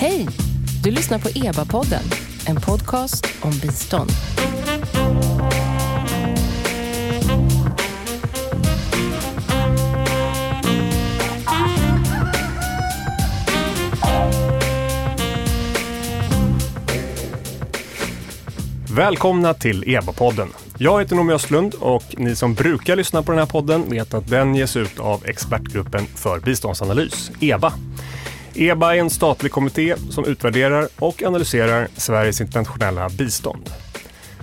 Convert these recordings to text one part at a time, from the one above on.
Hej! Du lyssnar på EBA-podden, en podcast om bistånd. Välkomna till EBA-podden. Jag heter Noomi Östlund och ni som brukar lyssna på den här podden vet att den ges ut av Expertgruppen för biståndsanalys, EBA. EBA är en statlig kommitté som utvärderar och analyserar Sveriges internationella bistånd.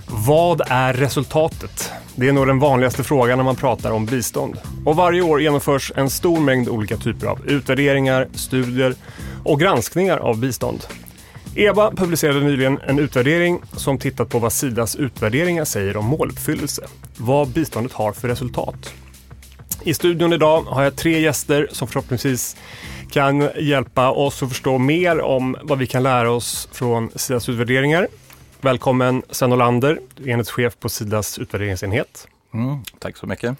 Vad är resultatet? Det är nog den vanligaste frågan när man pratar om bistånd. Och varje år genomförs en stor mängd olika typer av utvärderingar, studier och granskningar av bistånd. EBA publicerade nyligen en utvärdering som tittat på vad Sidas utvärderingar säger om måluppfyllelse, vad biståndet har för resultat. I studion idag har jag tre gäster som förhoppningsvis kan hjälpa oss att förstå mer om vad vi kan lära oss från Sidas utvärderingar. Välkommen Sven Olander, enhetschef på Sidas utvärderingsenhet. Mm, tack så mycket.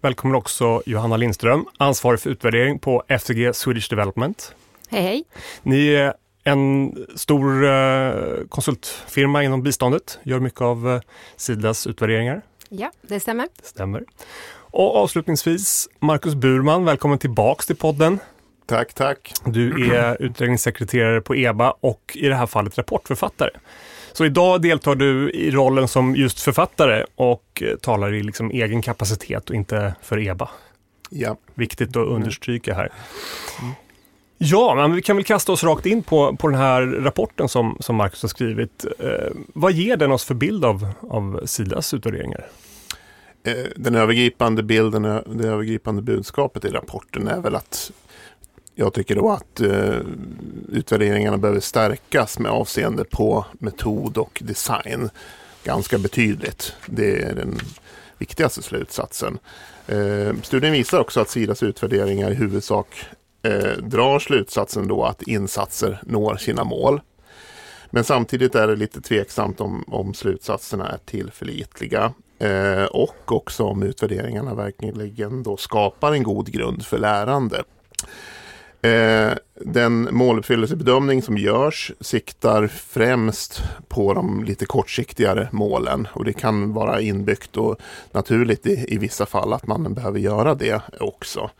Välkommen också Johanna Lindström, ansvarig för utvärdering på FCG Swedish Development. Hej hej. Ni är en stor eh, konsultfirma inom biståndet, gör mycket av eh, Sidas utvärderingar. Ja, det stämmer. Det stämmer. Och avslutningsvis, Marcus Burman, välkommen tillbaks till podden. Tack, tack. Du är utredningssekreterare på EBA och i det här fallet rapportförfattare. Så idag deltar du i rollen som just författare och eh, talar i liksom egen kapacitet och inte för EBA. Ja. Viktigt att understryka här. Ja, men vi kan väl kasta oss rakt in på, på den här rapporten som, som Marcus har skrivit. Eh, vad ger den oss för bild av, av Sidas utvärderingar? Eh, Den övergripande bilden, det övergripande budskapet i rapporten är väl att jag tycker då att eh, utvärderingarna behöver stärkas med avseende på metod och design ganska betydligt. Det är den viktigaste slutsatsen. Eh, studien visar också att Sidas utvärderingar i huvudsak eh, drar slutsatsen då att insatser når sina mål. Men samtidigt är det lite tveksamt om, om slutsatserna är tillförlitliga. Eh, och också om utvärderingarna verkligen då skapar en god grund för lärande. Eh, den måluppfyllelsebedömning som görs siktar främst på de lite kortsiktigare målen och det kan vara inbyggt och naturligt i, i vissa fall att man behöver göra det också.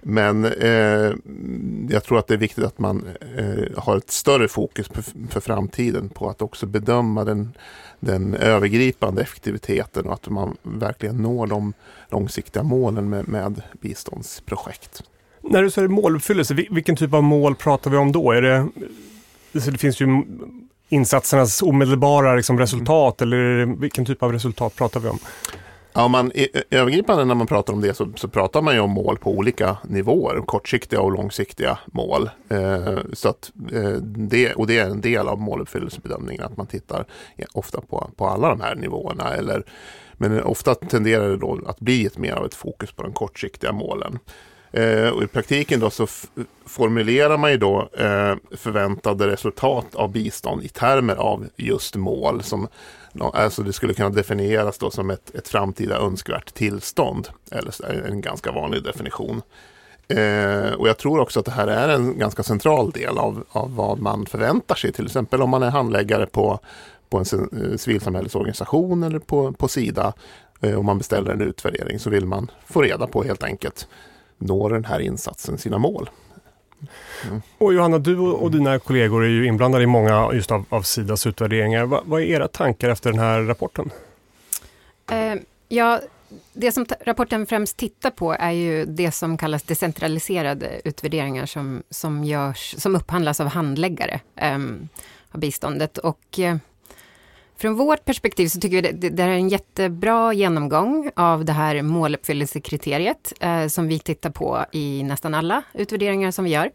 Men eh, jag tror att det är viktigt att man eh, har ett större fokus på, för framtiden på att också bedöma den, den övergripande effektiviteten och att man verkligen når de långsiktiga målen med, med biståndsprojekt. När du säger måluppfyllelse, vilken typ av mål pratar vi om då? Är det, det finns ju insatsernas omedelbara liksom, resultat eller vilken typ av resultat pratar vi om? Ja, man, övergripande när man pratar om det så, så pratar man ju om mål på olika nivåer, kortsiktiga och långsiktiga mål. Eh, så att, eh, det, och det är en del av måluppfyllelsebedömningen, att man tittar ja, ofta på, på alla de här nivåerna. Eller, men ofta tenderar det då att bli ett mer av ett fokus på de kortsiktiga målen. Eh, och I praktiken då så f- formulerar man ju då eh, förväntade resultat av bistånd i termer av just mål. Som, alltså det skulle kunna definieras då som ett, ett framtida önskvärt tillstånd. Eller en ganska vanlig definition. Eh, och jag tror också att det här är en ganska central del av, av vad man förväntar sig. Till exempel om man är handläggare på, på en eh, civilsamhällesorganisation eller på, på Sida. Eh, om man beställer en utvärdering så vill man få reda på helt enkelt når den här insatsen sina mål. Och Johanna, du och dina kollegor är ju inblandade i många just av, av Sidas utvärderingar. Va, vad är era tankar efter den här rapporten? Eh, ja, det som rapporten främst tittar på är ju det som kallas decentraliserade utvärderingar som, som, görs, som upphandlas av handläggare eh, av biståndet. Och eh, från vårt perspektiv så tycker vi det, det, det är en jättebra genomgång av det här måluppfyllelsekriteriet eh, som vi tittar på i nästan alla utvärderingar som vi gör.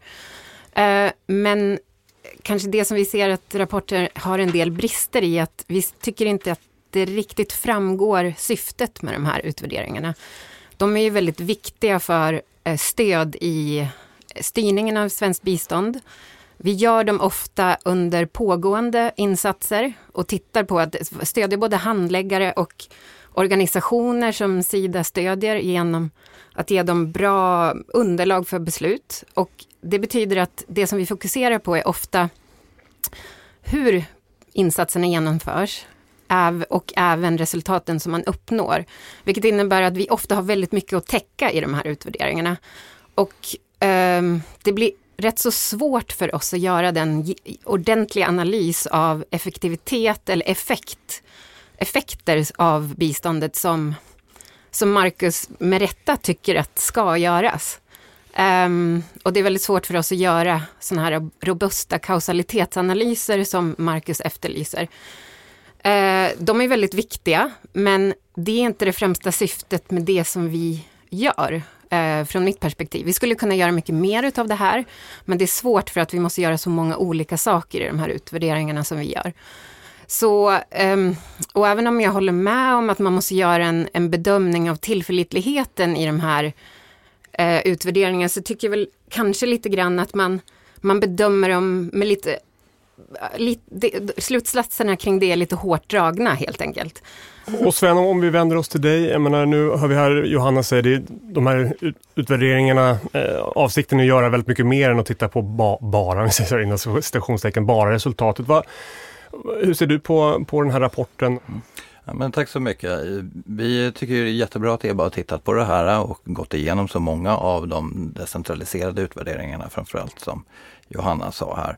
Eh, men kanske det som vi ser att rapporter har en del brister i att vi tycker inte att det riktigt framgår syftet med de här utvärderingarna. De är ju väldigt viktiga för eh, stöd i eh, styrningen av svenskt bistånd. Vi gör dem ofta under pågående insatser och tittar på att stödja både handläggare och, organisationer som Sida stödjer genom att ge dem bra underlag för beslut. Och det betyder att det som vi fokuserar på är ofta hur insatserna genomförs och även resultaten som man uppnår. Vilket innebär att vi ofta har väldigt mycket att täcka i de här utvärderingarna. Och eh, det blir rätt så svårt för oss att göra den ordentliga analys av effektivitet eller effekt, effekter av biståndet som, som Marcus med rätta tycker att ska göras. Um, och det är väldigt svårt för oss att göra sådana här robusta kausalitetsanalyser som Marcus efterlyser. Uh, de är väldigt viktiga, men det är inte det främsta syftet med det som vi gör eh, från mitt perspektiv. Vi skulle kunna göra mycket mer utav det här, men det är svårt för att vi måste göra så många olika saker i de här utvärderingarna som vi gör. Så, ehm, och även om jag håller med om att man måste göra en, en bedömning av tillförlitligheten i de här eh, utvärderingarna, så tycker jag väl kanske lite grann att man, man bedömer dem med lite Lite, slutsatserna kring det är lite hårt dragna helt enkelt. Och Sven, om vi vänder oss till dig. Jag menar, nu hör vi här Johanna säga det, de här utvärderingarna, eh, avsikten är att göra väldigt mycket mer än att titta på ba, bara, inom citationstecken, bara resultatet. Va, hur ser du på, på den här rapporten? Ja, men tack så mycket. Vi tycker det är jättebra att EBA har tittat på det här och gått igenom så många av de decentraliserade utvärderingarna framförallt som Johanna sa här.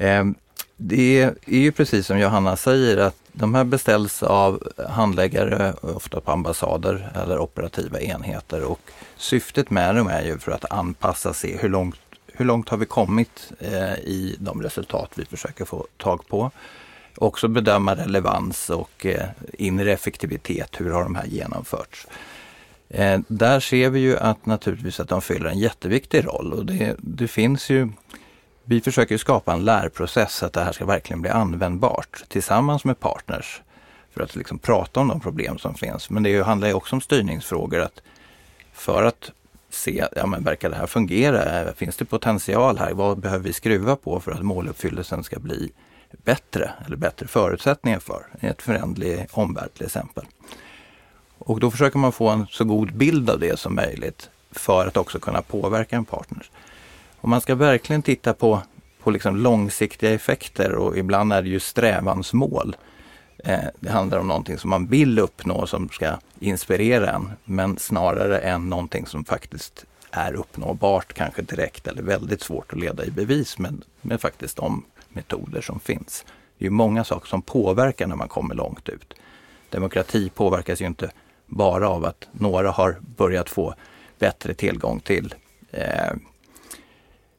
Ehm, det är ju precis som Johanna säger att de här beställs av handläggare, ofta på ambassader eller operativa enheter och syftet med dem är ju för att anpassa se hur långt, hur långt har vi kommit eh, i de resultat vi försöker få tag på också bedöma relevans och eh, inre effektivitet. Hur har de här genomförts? Eh, där ser vi ju att naturligtvis att de fyller en jätteviktig roll och det, det finns ju vi försöker skapa en lärprocess så att det här ska verkligen bli användbart tillsammans med partners för att liksom prata om de problem som finns. Men det handlar ju också om styrningsfrågor. att För att se, ja men verkar det här fungera? Finns det potential här? Vad behöver vi skruva på för att måluppfyllelsen ska bli bättre eller bättre förutsättningar för i ett förändlig omvärld till exempel. Och då försöker man få en så god bild av det som möjligt för att också kunna påverka en partner. Och man ska verkligen titta på, på liksom långsiktiga effekter och ibland är det ju strävansmål. Eh, det handlar om någonting som man vill uppnå som ska inspirera en, men snarare än någonting som faktiskt är uppnåbart, kanske direkt eller väldigt svårt att leda i bevis, men, med faktiskt de metoder som finns. Det är många saker som påverkar när man kommer långt ut. Demokrati påverkas ju inte bara av att några har börjat få bättre tillgång till eh,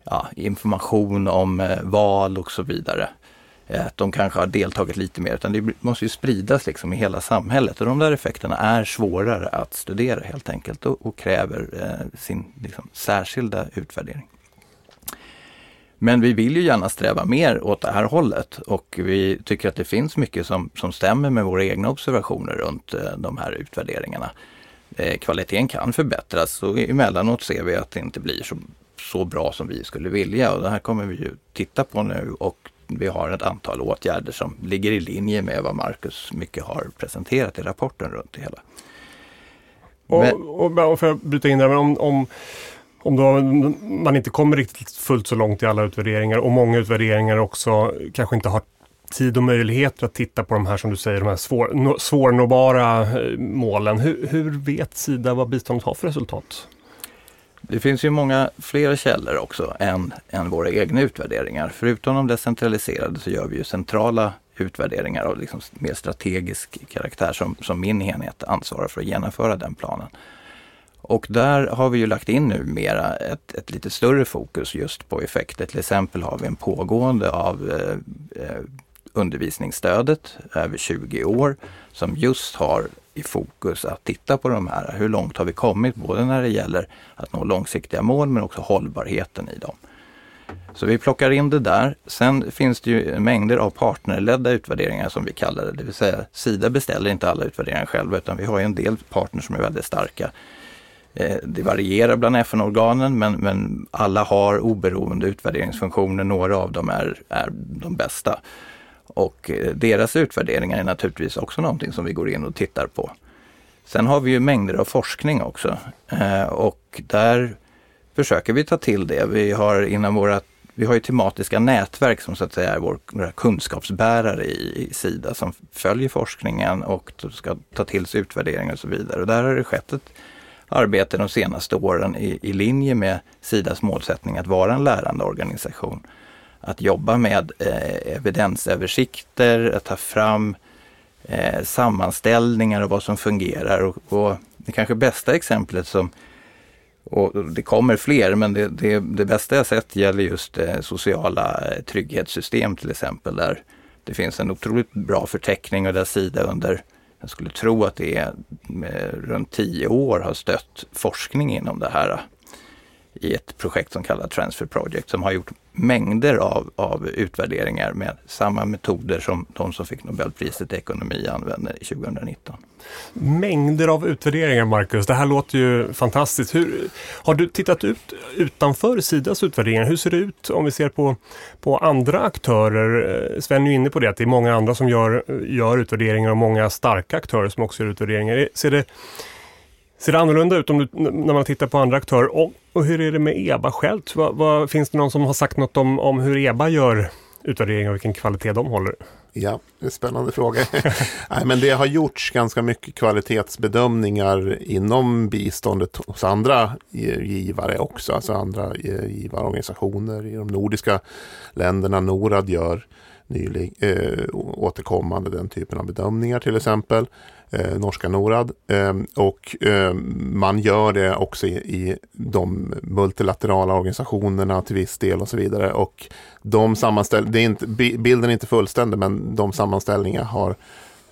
ja, information om eh, val och så vidare. Eh, att de kanske har deltagit lite mer, utan det måste ju spridas liksom i hela samhället. Och de där effekterna är svårare att studera helt enkelt och, och kräver eh, sin liksom, särskilda utvärdering. Men vi vill ju gärna sträva mer åt det här hållet och vi tycker att det finns mycket som, som stämmer med våra egna observationer runt eh, de här utvärderingarna. Eh, kvaliteten kan förbättras och emellanåt ser vi att det inte blir så, så bra som vi skulle vilja och det här kommer vi ju titta på nu och vi har ett antal åtgärder som ligger i linje med vad Marcus mycket har presenterat i rapporten runt det hela. Men, och, och, och för att bryta in där, men om, om om då man inte kommer riktigt fullt så långt i alla utvärderingar och många utvärderingar också kanske inte har tid och möjligheter att titta på de här som du säger, de här svår, svårnåbara eh, målen. Hur, hur vet Sida vad biståndet har för resultat? Det finns ju många fler källor också än, än våra egna utvärderingar. Förutom de decentraliserade så gör vi ju centrala utvärderingar av liksom mer strategisk karaktär som, som min enhet ansvarar för att genomföra den planen. Och där har vi ju lagt in nu mera ett, ett lite större fokus just på effekter. Till exempel har vi en pågående av eh, eh undervisningsstödet över 20 år som just har i fokus att titta på de här. Hur långt har vi kommit både när det gäller att nå långsiktiga mål men också hållbarheten i dem. Så vi plockar in det där. Sen finns det ju mängder av partnerledda utvärderingar som vi kallar det. Det vill säga Sida beställer inte alla utvärderingar själva utan vi har en del partners som är väldigt starka eh, det varierar bland FN-organen men, men alla har oberoende utvärderingsfunktioner. Några av dem är, är de bästa. Och eh, deras utvärderingar är naturligtvis också någonting som vi går in och tittar på. Sen har vi ju mängder av forskning också eh, och där försöker vi ta till det. Vi har inom våra vi har ju tematiska nätverk som så att säga är våra kunskapsbärare i, i Sida som följer forskningen och ska ta till sig utvärderingar och så vidare. Och där har det skett ett arbete de senaste åren i, i linje med Sidas målsättning att vara en lärande organisation. Att jobba med eh, evidensöversikter, att ta fram eh, sammanställningar av vad som fungerar. Och, och det kanske bästa exemplet som och det kommer fler, men det, det, det bästa jag sett gäller just eh, sociala eh, trygghetssystem till exempel, där det finns en otroligt bra förteckning och där Sida under, jag skulle tro att det är eh, runt tio år har stött forskning inom det här eh, i ett projekt som kallas Transfer Project som har gjort mängder av, av utvärderingar med samma metoder som de som fick Nobelpriset i ekonomi använder 2019. Mängder av utvärderingar, Marcus. Det här låter ju fantastiskt. Hur, har du tittat ut utanför Sidas utvärderingar? Hur ser det ut om vi ser på, på andra aktörer? Eh, Sven är ju inne på det, att det är många andra som gör, gör utvärderingar och många starka aktörer som också gör utvärderingar. Ser det, Ser det annorlunda ut om du, när man tittar på andra aktörer? Och, och hur är det med EBA självt? Vad, vad, finns det någon som har sagt något om, om hur EBA gör utvärderingar och vilken kvalitet de håller? Ja, det är spännande fråga. Nej, men det har gjorts ganska mycket kvalitetsbedömningar inom biståndet hos andra eh, givare också. Alltså andra eh, givarorganisationer i de nordiska länderna. Norad gör nylig, eh, återkommande den typen av bedömningar till exempel eh, norska Norad. Eh, och eh, man gör det också i, i, de multilaterala organisationerna till viss del och så vidare. Och de sammanställ det är inte, bilden är inte fullständig men de sammanställningar har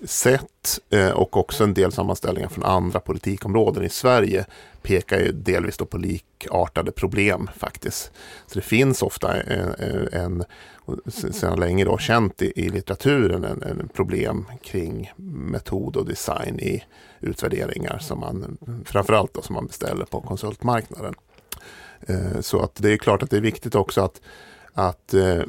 sett eh, och också en del sammanställningar från andra politikområden i Sverige pekar ju delvis då på likartade problem faktiskt. Så det finns ofta eh, en, en sedan länge då känt i, i litteraturen en, en, problem kring metod och design i utvärderingar som man framförallt då som man beställer på konsultmarknaden. Eh, så att det är klart att det är viktigt också att att eh,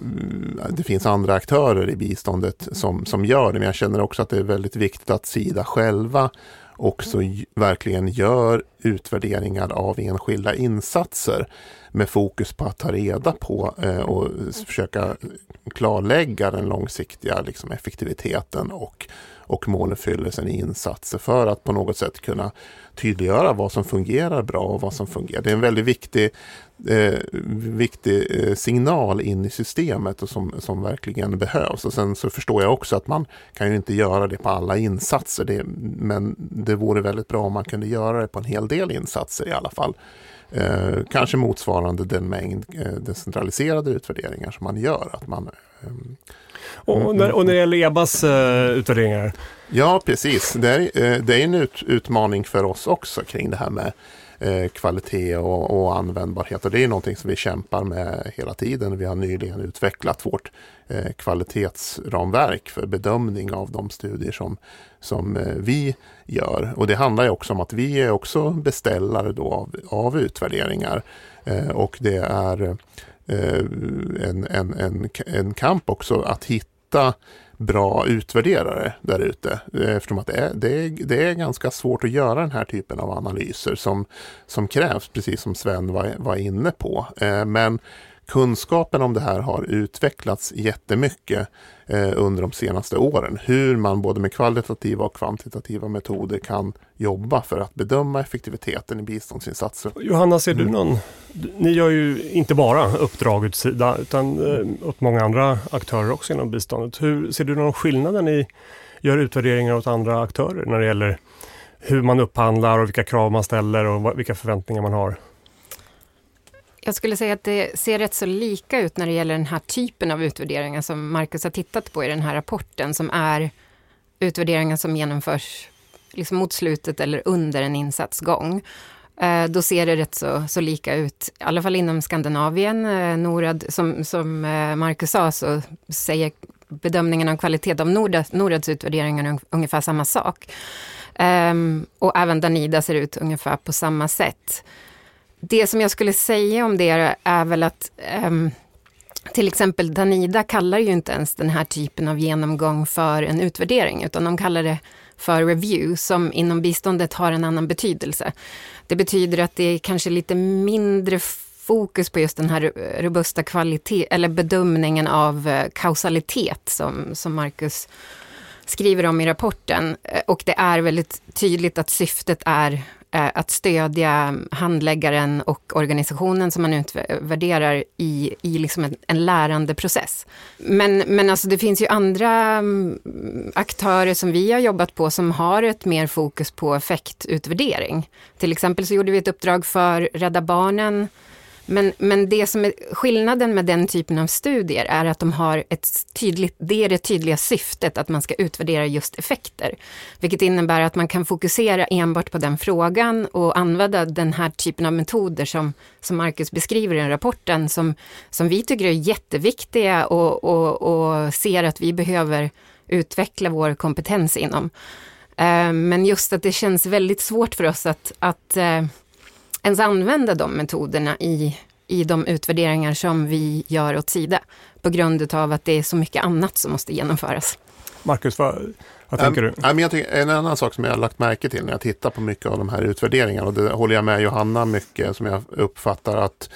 det finns andra aktörer i biståndet som, som gör det. Men jag känner också att det är väldigt viktigt att Sida själva också verkligen gör utvärderingar av enskilda insatser med fokus på att ta reda på eh, och försöka klarlägga den långsiktiga liksom, effektiviteten och, och måluppfyllelsen i insatser för att på något sätt kunna tydliggöra vad som fungerar bra och vad som fungerar. Det är en väldigt viktig, eh, viktig eh, signal in i systemet och som, som verkligen behövs. Och sen så förstår jag också att man kan ju inte göra det på alla insatser. Det, men det vore väldigt bra om man kunde göra det på en hel del insatser i alla fall. Eh, kanske motsvarande den mängd eh, decentraliserade utvärderingar som man gör. Att man, eh, och, när, och när det gäller EBAs eh, utvärderingar? Ja, precis. Det är, eh, det är en ut, utmaning för oss också kring det här med eh, kvalitet och, och, användbarhet. Och det är någonting som vi kämpar med hela tiden. Vi har nyligen utvecklat vårt eh, kvalitetsramverk för bedömning av de studier som, som eh, vi gör. Och det handlar ju också om att vi är också beställare då av, av utvärderingar. Eh, och det är eh, en, en, en, en kamp också att hitta bra utvärderare där ute. Eh, eftersom att det är, det, är, det är ganska svårt att göra den här typen av analyser som, som krävs, precis som Sven var, var inne på. Eh, men kunskapen om det här har utvecklats jättemycket eh, under de senaste åren. Hur man både med kvalitativa och kvantitativa metoder kan jobba för att bedöma effektiviteten i biståndsinsatser. Johanna, ser du mm. någon? Ni gör ju inte bara uppdrag åt Sida utan eh, åt många andra aktörer också inom biståndet. Hur Ser du någon skillnad när ni gör utvärderingar åt andra aktörer när det gäller hur man upphandlar och vilka krav man ställer och vilka förväntningar man har? Jag skulle säga att det ser rätt så lika ut när det gäller den här typen av utvärderingar som Marcus har tittat på i den här rapporten, som är utvärderingar som genomförs liksom mot slutet eller under en insatsgång. Eh, då ser det rätt så, så lika ut, i alla fall inom Skandinavien. Eh, Norad, som, som eh, Marcus sa, så säger bedömningen av kvalitet av Norad, Norads utvärderingar ungefär samma sak. Um, och även Danida ser ut ungefär på samma sätt. Det som jag skulle säga om det är väl att um, till exempel Danida kallar ju inte ens den här typen av genomgång för en utvärdering, utan de kallar det för review som inom biståndet har en annan betydelse. Det betyder att det är kanske lite mindre fokus på just den här robusta kvalitet eller bedömningen av eh, kausalitet som, som Marcus skriver om i rapporten. Eh, och det är väldigt tydligt att syftet är Eh, att stödja handläggaren och organisationen som man utvärderar i, i liksom en, en lärandeprocess. Men, men alltså det finns ju andra mm, aktörer som vi har jobbat på som har ett mer fokus på effektutvärdering. Till exempel så gjorde vi ett uppdrag för Rädda Barnen men, men det som är skillnaden med den typen av studier är att de har ett tydligt, det är det tydliga syftet att man ska utvärdera just effekter. Vilket innebär att man kan fokusera enbart på den frågan och använda den här typen av metoder som, som Marcus beskriver i rapporten som, som vi tycker är jätteviktiga och, och, och ser att vi behöver utveckla vår kompetens inom. Eh, men just att det känns väldigt svårt för oss att, att eh, ens använda de metoderna i, i de utvärderingar som vi gör åt Sida. På grund av att det är så mycket annat som måste genomföras. Marcus, vad, vad tänker du? Um, jag tycker, en annan sak som jag har lagt märke till när jag tittar på mycket av de här utvärderingarna och det håller jag med Johanna mycket som jag uppfattar att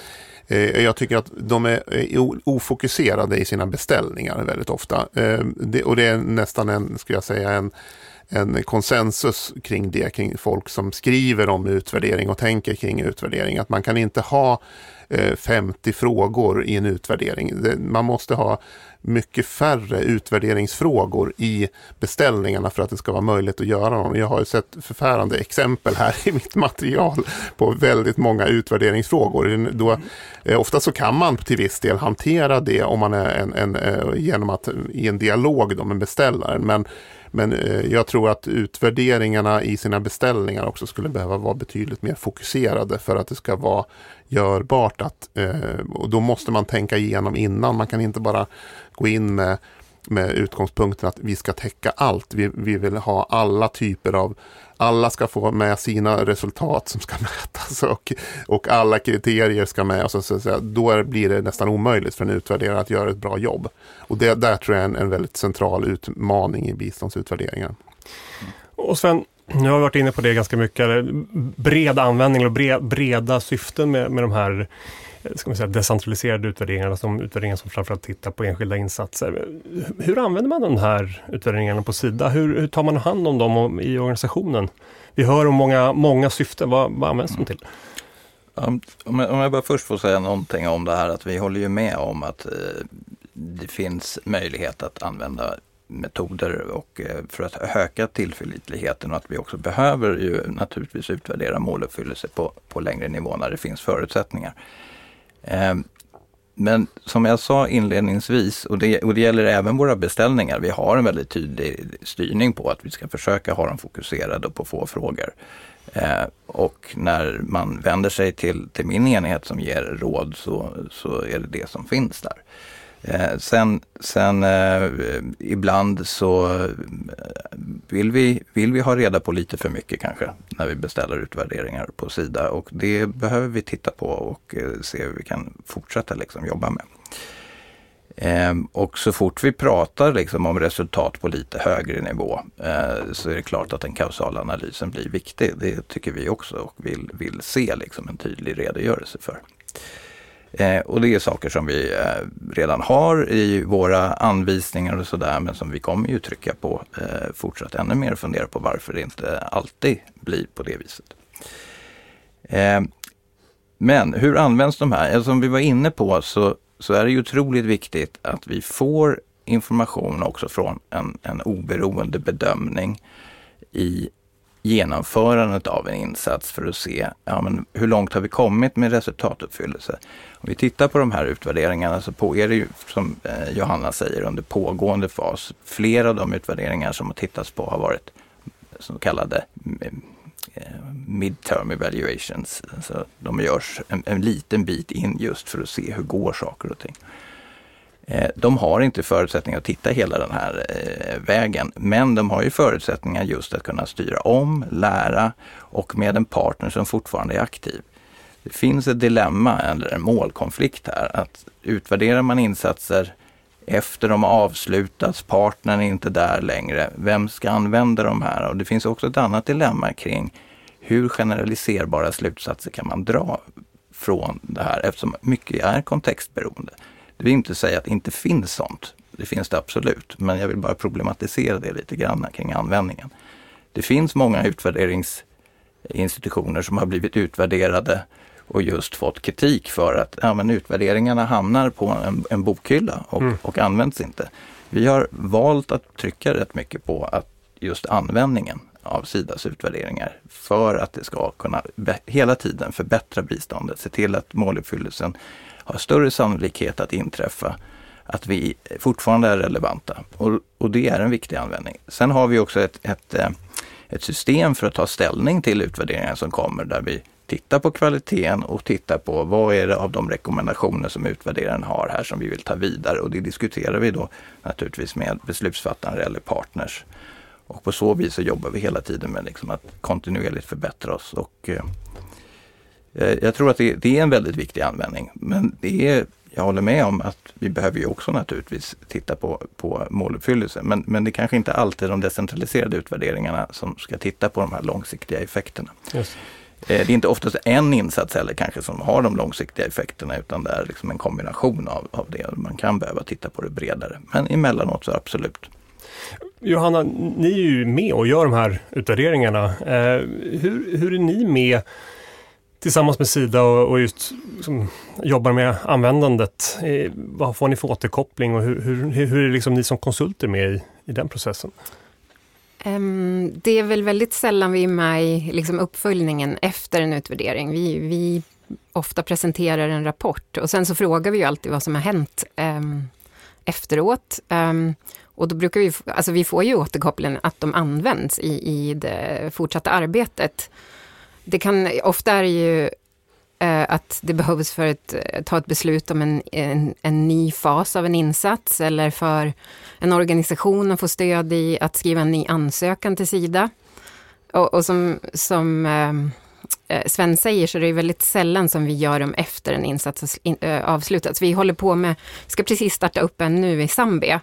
eh, jag tycker att de är ofokuserade i sina beställningar väldigt ofta. Eh, det, och det är nästan en, skulle jag säga, en en konsensus kring det, kring folk som skriver om utvärdering och tänker kring utvärdering. Att man kan inte ha eh, 50 frågor i en utvärdering. Man måste ha mycket färre utvärderingsfrågor i beställningarna för att det ska vara möjligt att göra någon. Jag har ju sett förfärande exempel här i mitt material på väldigt många utvärderingsfrågor. Då, eh, ofta så kan man till viss del hantera det om man är en, en, eh, genom att i en dialog med beställaren. Men men eh, jag tror att utvärderingarna i sina beställningar också skulle behöva vara betydligt mer fokuserade för att det ska vara görbart. Att, eh, och då måste man tänka igenom innan. Man kan inte bara gå in med med utgångspunkten att vi ska täcka allt. Vi, vi vill ha alla typer av alla ska få med sina resultat som ska mätas och, och alla kriterier ska med. Och så, så, så, då blir det nästan omöjligt för en utvärderare att göra ett bra jobb. Och det där tror jag är en, en väldigt central utmaning i biståndsutvärderingen. Och Sven, nu har vi varit inne på det ganska mycket, bred användning och breda syften med, med de här ska man säga, decentraliserade utvärderingarna, som utvärderingar som framförallt tittar på enskilda insatser. Hur använder man de här utvärderingarna på Sida? Hur, hur tar man hand om dem i organisationen? Vi hör om många, många syften, vad, vad används de till? om, jag, bara först får säga någonting om det här att vi håller ju med om att eh, det finns möjlighet att använda metoder och eh, för att öka tillförlitligheten och att vi också behöver ju naturligtvis utvärdera måluppfyllelse på, på längre nivå när det finns förutsättningar. Ehm, men som jag sa inledningsvis, och det, och det gäller även våra beställningar, vi har en väldigt tydlig styrning på att vi ska försöka ha dem fokuserade på få frågor. Eh, och när man vänder sig till, till min enhet som ger råd så, så är det det som finns där. Eh, sen sen eh, ibland så eh, vill vi, vill vi ha reda på lite för mycket kanske när vi beställer utvärderingar på Sida och det behöver vi titta på och eh, se hur vi kan fortsätta liksom jobba med. Eh, och så fort vi pratar liksom om resultat på lite högre nivå eh, så är det klart att den kausala analysen blir viktig. Det tycker vi också och vill, vill se liksom en tydlig redogörelse för. Eh, och det är saker som vi eh, redan har i våra anvisningar och sådär men som vi kommer ju trycka på eh, fortsatt ännu mer och fundera på varför det inte alltid blir på det viset. Eh, men hur används de här? Alltså, som vi var inne på så, så är det ju otroligt viktigt att vi får information också från en, en oberoende bedömning i genomförandet av en insats för att se ja, men hur långt har vi kommit med resultatuppfyllelse. Om vi tittar på de här utvärderingarna så på, är det ju som eh, Johanna säger under pågående fas. Flera av de utvärderingar som har tittats på har varit så kallade mm, eh, midterm evaluations. Alltså de görs en, en liten bit in just för att se hur går saker och ting. Eh, de har inte förutsättningar att titta hela den här eh, vägen, men de har ju förutsättningar just att kunna styra om, lära och med en partner som fortfarande är aktiv. Det finns ett dilemma eller en målkonflikt här att utvärderar man insatser efter de har avslutats, partnern är inte där längre. Vem ska använda de här? Och det finns också ett annat dilemma kring hur generaliserbara slutsatser kan man dra från det här eftersom mycket är kontextberoende. Vill inte säga att det inte finns sånt. Det finns det absolut, men jag vill bara problematisera det lite grann kring användningen. Det finns många utvärderingsinstitutioner som har blivit utvärderade och just fått kritik för att ja, men utvärderingarna hamnar på en, en bokhylla och, mm. och används inte. Vi har valt att trycka rätt mycket på att just användningen av Sidas utvärderingar för att det ska kunna hela tiden förbättra biståndet, se till att måluppfyllelsen har större sannolikhet att inträffa, att vi fortfarande är relevanta. Och, och det är en viktig användning. Sen har vi också ett, ett, eh, ett system för att ta ställning till utvärderingar som kommer där vi tittar på kvaliteten och tittar på vad är det av de rekommendationer som utvärderaren har här som vi vill ta vidare och det diskuterar vi då naturligtvis med beslutsfattare eller partners. Och på så vis så jobbar vi hela tiden med liksom att kontinuerligt förbättra oss och eh, jag tror att det, det, är en väldigt viktig användning. Men det är, jag håller med om att vi behöver ju också naturligtvis titta på, på måluppfyllelse. Men, men det är kanske inte alltid de decentraliserade utvärderingarna som ska titta på de här långsiktiga effekterna. Just. Eh, det är inte oftast en insats heller kanske som har de långsiktiga effekterna utan det är liksom en kombination av, av det. Man kan behöva titta på det bredare. Men emellanåt så absolut. Johanna, ni är ju med och gör de här utvärderingarna. Eh, hur, hur är ni med tillsammans med Sida och, och just liksom, jobbar med användandet? Eh, vad får ni för återkoppling och hur, hur, hur är liksom ni som konsulter med i, i den processen? Um, det är väl väldigt sällan vi är med i liksom, uppföljningen efter en utvärdering. Vi, vi ofta presenterar en rapport och sen så frågar vi ju alltid vad som har hänt um, efteråt. Um, och då brukar vi, alltså vi får ju återkopplingen att de används i, i det fortsatta arbetet. Det kan, ofta är det ju eh, att det behövs för att eh, ta ett beslut om en, en, en, ny fas av en insats eller för en organisation att få stöd i att skriva en ny ansökan till Sida. Och, och som, som ehm, eh, Sven säger så är det väldigt sällan som vi gör dem efter en insats avslutats. Vi håller på med, ska precis starta upp en nu i Zambia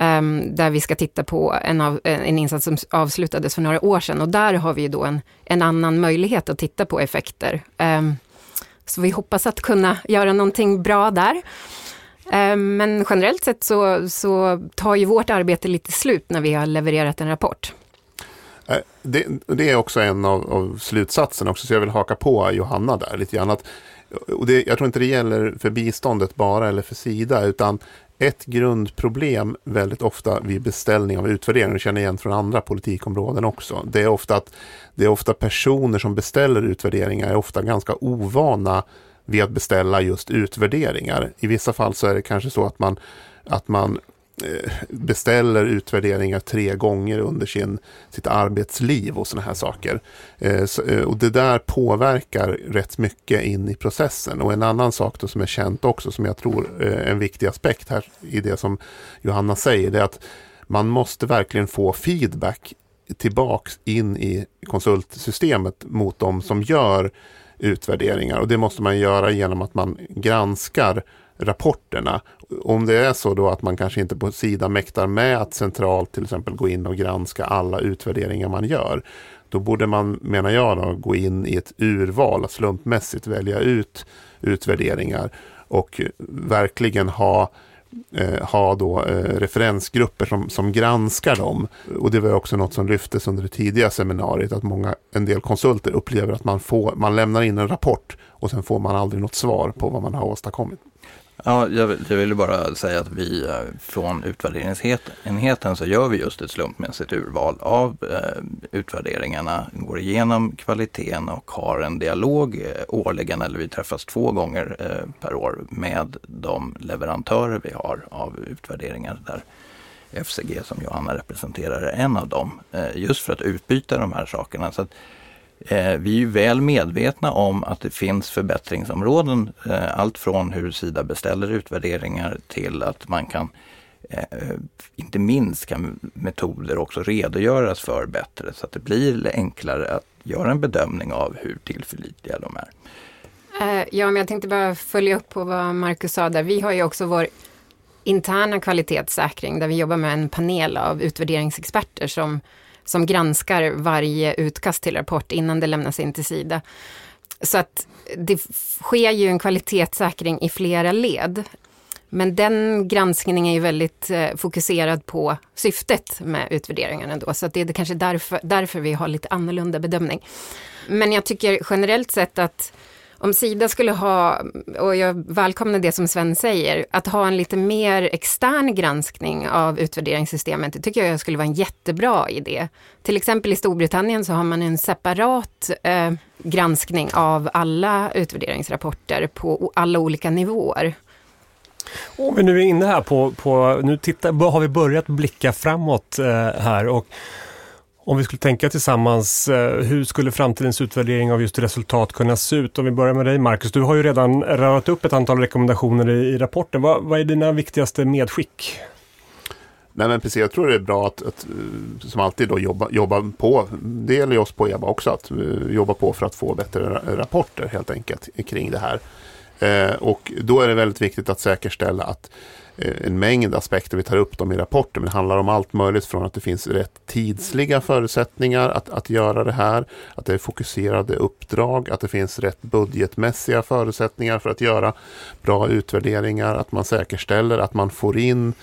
Um, där vi ska titta på en, av, en insats som avslutades för några år sedan och där har vi då en, en annan möjlighet att titta på effekter. Um, så vi hoppas att kunna göra någonting bra där. Um, men generellt sett så, så tar ju vårt arbete lite slut när vi har levererat en rapport. Eh, det, det, är också en av, av slutsatserna också, så jag vill haka på Johanna där lite grann. Att, och det, jag tror inte det gäller för biståndet bara eller för Sida, utan ett grundproblem väldigt ofta vid beställning av utvärdering, och känner igen från andra politikområden också, det är ofta att det är ofta personer som beställer utvärderingar är ofta ganska ovana vid att beställa just utvärderingar. I vissa fall så är det kanske så att man, att man Eh, beställer utvärderingar tre gånger under sin, sitt arbetsliv och sådana här saker. Eh, eh, och det där påverkar rätt mycket in i processen. Och en annan sak då som är känt också, som jag tror är en viktig aspekt här i det som Johanna säger, det är att man måste verkligen få feedback tillbaks in i konsultsystemet mot de som gör utvärderingar. Och det måste man göra genom att man granskar rapporterna. Om det är så då att man kanske inte på sidan mäktar med att centralt till exempel gå in och granska alla utvärderingar man gör. Då borde man, menar jag, då, gå in i ett urval, och slumpmässigt välja ut utvärderingar och verkligen ha eh, ha då eh, referensgrupper som, som granskar dem. Och det var också något som lyftes under det tidiga seminariet, att många, en del konsulter upplever att man, får, man lämnar in en rapport och sen får man aldrig något svar på vad man har åstadkommit. Ja, jag, vill, jag ville bara säga att vi eh, från utvärderingsenheten så gör vi just ett slumpmässigt urval av eh, utvärderingarna, går igenom kvaliteten och har en dialog eh, årligen, eller vi träffas två gånger eh, per år med de leverantörer vi har av utvärderingar där FCG som Johanna representerar är en av dem. Eh, just för att utbyta de här sakerna. Så att, Eh, Eh, vi är väl medvetna om att det finns förbättringsområden. Eh, allt från hur Sida beställer utvärderingar till att man kan, eh, inte minst kan metoder också redogöras för bättre så att det blir enklare att göra en bedömning av hur tillförlitliga de är. Eh, ja, men jag tänkte bara följa upp på vad Marcus sa där. Vi har ju också vår interna kvalitetssäkring där vi jobbar med en panel av utvärderingsexperter som, som granskar varje utkast till rapport innan det lämnas in till Sida. Så att det sker ju en kvalitetssäkring i flera led. Men den granskningen är ju väldigt eh, fokuserad på syftet med utvärderingarna då, så att det är kanske därför, därför vi har lite annorlunda bedömning. Men jag tycker generellt sett att om Sida skulle ha, och jag välkomnar det som Sven säger, att ha en lite mer extern granskning av utvärderingssystemet, det tycker jag skulle vara en jättebra idé. Till exempel i Storbritannien så har man en separat eh, granskning av alla utvärderingsrapporter på alla olika nivåer. Om vi nu är inne här på, på nu tittar, har vi börjat blicka framåt eh, här och om vi skulle tänka tillsammans, eh, hur skulle framtidens utvärdering av just resultat kunna se ut? Om vi börjar med dig Marcus, du har ju redan rört upp ett antal rekommendationer i, i rapporten. Vad, vad är dina viktigaste medskick? Nej men precis, jag tror det är bra att, att eh, som alltid då jobba, jobba på, det gäller ju oss på EBA också, att eh, jobba på för att få bättre rapporter helt enkelt kring det här. Eh, och då är det väldigt viktigt att säkerställa att en mängd aspekter, vi tar upp dem i rapporten, men det handlar om allt möjligt från att det finns rätt tidsliga förutsättningar att, att göra det här, att det är fokuserade uppdrag, att det finns rätt budgetmässiga förutsättningar för att göra bra utvärderingar, att man säkerställer att man får in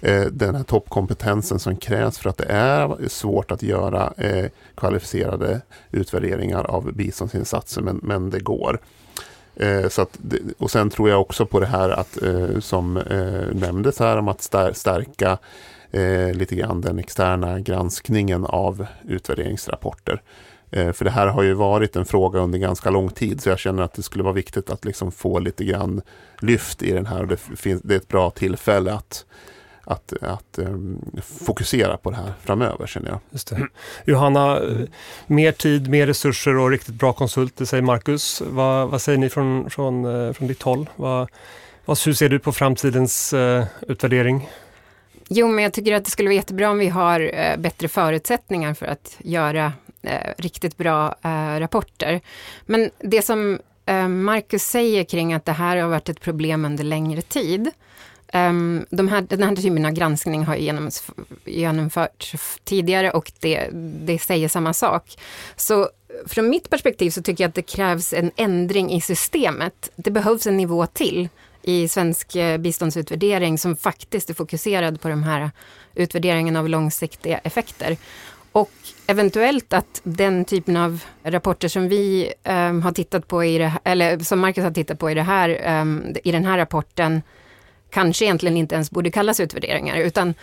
eh, den här toppkompetensen som krävs för att det är svårt att göra eh, kvalificerade utvärderingar av biståndsinsatser, men, men det går. Eh, så att, och sen tror jag också på det här att, eh, som eh, nämndes här om att stärka eh, lite grann den externa granskningen av utvärderingsrapporter. Eh, för det här har ju varit en fråga under ganska lång tid så jag känner att det skulle vara viktigt att liksom få lite grann lyft i den här. Det, finns, det är ett bra tillfälle att att, att um, fokusera på det här framöver känner jag. Just det. Johanna, mer tid, mer resurser och riktigt bra konsulter säger Marcus. Vad, vad säger ni från, från, uh, från ditt håll? Vad, vad, hur ser du på framtidens uh, utvärdering? Jo, men jag tycker att det skulle vara jättebra om vi har uh, bättre förutsättningar för att göra riktigt bra rapporter. Men det som Marcus säger kring att det här har varit ett problem under längre tid, Um, de här, den här typen av granskning har genomförts tidigare och det, det säger samma sak. Så från mitt perspektiv så tycker jag att det krävs en ändring i systemet. Det behövs en nivå till i svensk eh, biståndsutvärdering som faktiskt är fokuserad på de här utvärderingen av långsiktiga effekter. Och eventuellt att den typen av rapporter som vi um, har tittat på i det, eller som Marcus har tittat på i, det här, um, i den här rapporten kanske egentligen inte ens borde kallas utvärderingar, utan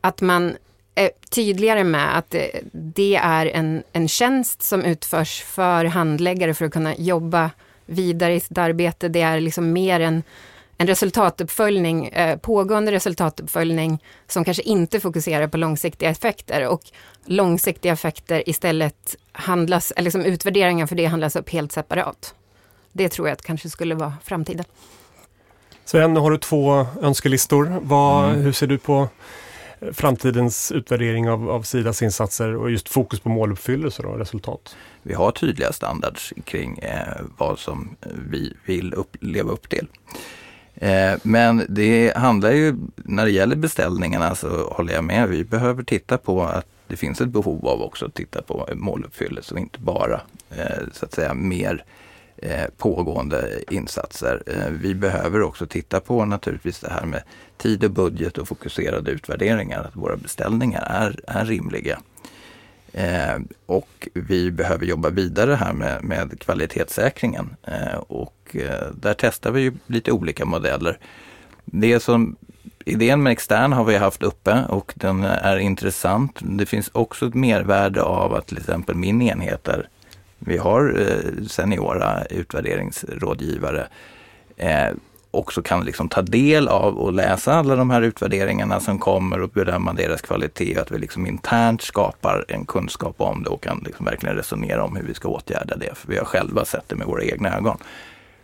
att man är tydligare med att det är en, en tjänst som utförs för handläggare för att kunna jobba vidare i sitt arbete. Det är liksom mer en, en resultatuppföljning, eh, pågående resultatuppföljning som kanske inte fokuserar på långsiktiga effekter och långsiktiga effekter istället handlas, eller liksom utvärderingar för det handlas upp helt separat. Det tror jag att kanske skulle vara framtiden. Sen har du två önskelistor. Vad, mm. Hur ser du på framtidens utvärdering av, av Sidas insatser och just fokus på måluppfyllelse och resultat? Vi har tydliga standards kring eh, vad som vi vill upp, leva upp till. Eh, men det handlar ju, när det gäller beställningarna så håller jag med, vi behöver titta på att det finns ett behov av också att titta på måluppfyllelse och inte bara eh, så att säga mer Eh, Eh, pågående insatser. Eh, vi behöver också titta på naturligtvis det här med tid och budget och fokuserade utvärderingar, att våra beställningar är, är rimliga. Eh, och vi behöver jobba vidare här med, med kvalitetssäkringen eh, och eh, där testar vi lite olika modeller. Det som Idén med extern har vi haft uppe och den är intressant. Det finns också ett mervärde av att till exempel min enhet är vi har eh, seniora utvärderingsrådgivare eh, också kan liksom ta del av och läsa alla de här utvärderingarna som kommer och bedöma deras kvalitet. Att vi liksom internt skapar en kunskap om det och kan liksom verkligen resonera om hur vi ska åtgärda det. För vi har själva sett det med våra egna ögon.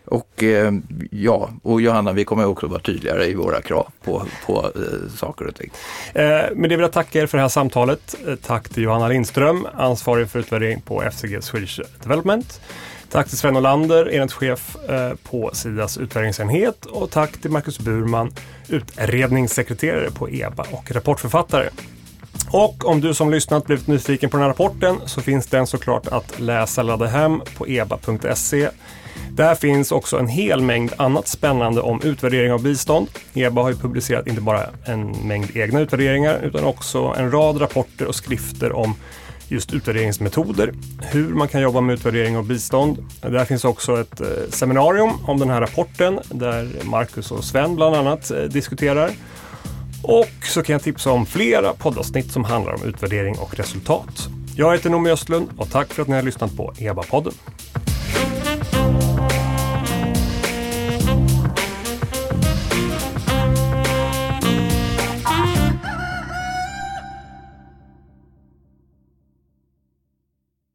Och eh, ja, och Johanna, vi kommer också vara tydligare i våra krav på, på eh, saker och ting. Eh, men det vill jag tacka er för det här samtalet. Eh, tack till Johanna Lindström, ansvarig för utvärdering på FCG Swedish Development. Tack till Sven Olander, enhetschef eh, på Sidas utvärderingsenhet och tack till Marcus Burman, utredningssekreterare på EBA och rapportförfattare. Och om du som lyssnat blivit nyfiken på den här rapporten så finns den såklart att läsa ladda hem på eba.se. Där finns också en hel mängd annat spännande om utvärdering av bistånd. EBA har ju publicerat inte bara en mängd egna utvärderingar utan också en rad rapporter och skrifter om just utvärderingsmetoder, hur man kan jobba med utvärdering av bistånd. Där finns också ett eh, seminarium om den här rapporten där Marcus och Sven bland annat eh, diskuterar. Och så kan jag tipsa om flera poddavsnitt som handlar om utvärdering och resultat. Jag heter Noomi Östlund och tack för att ni har lyssnat på EBA-podden.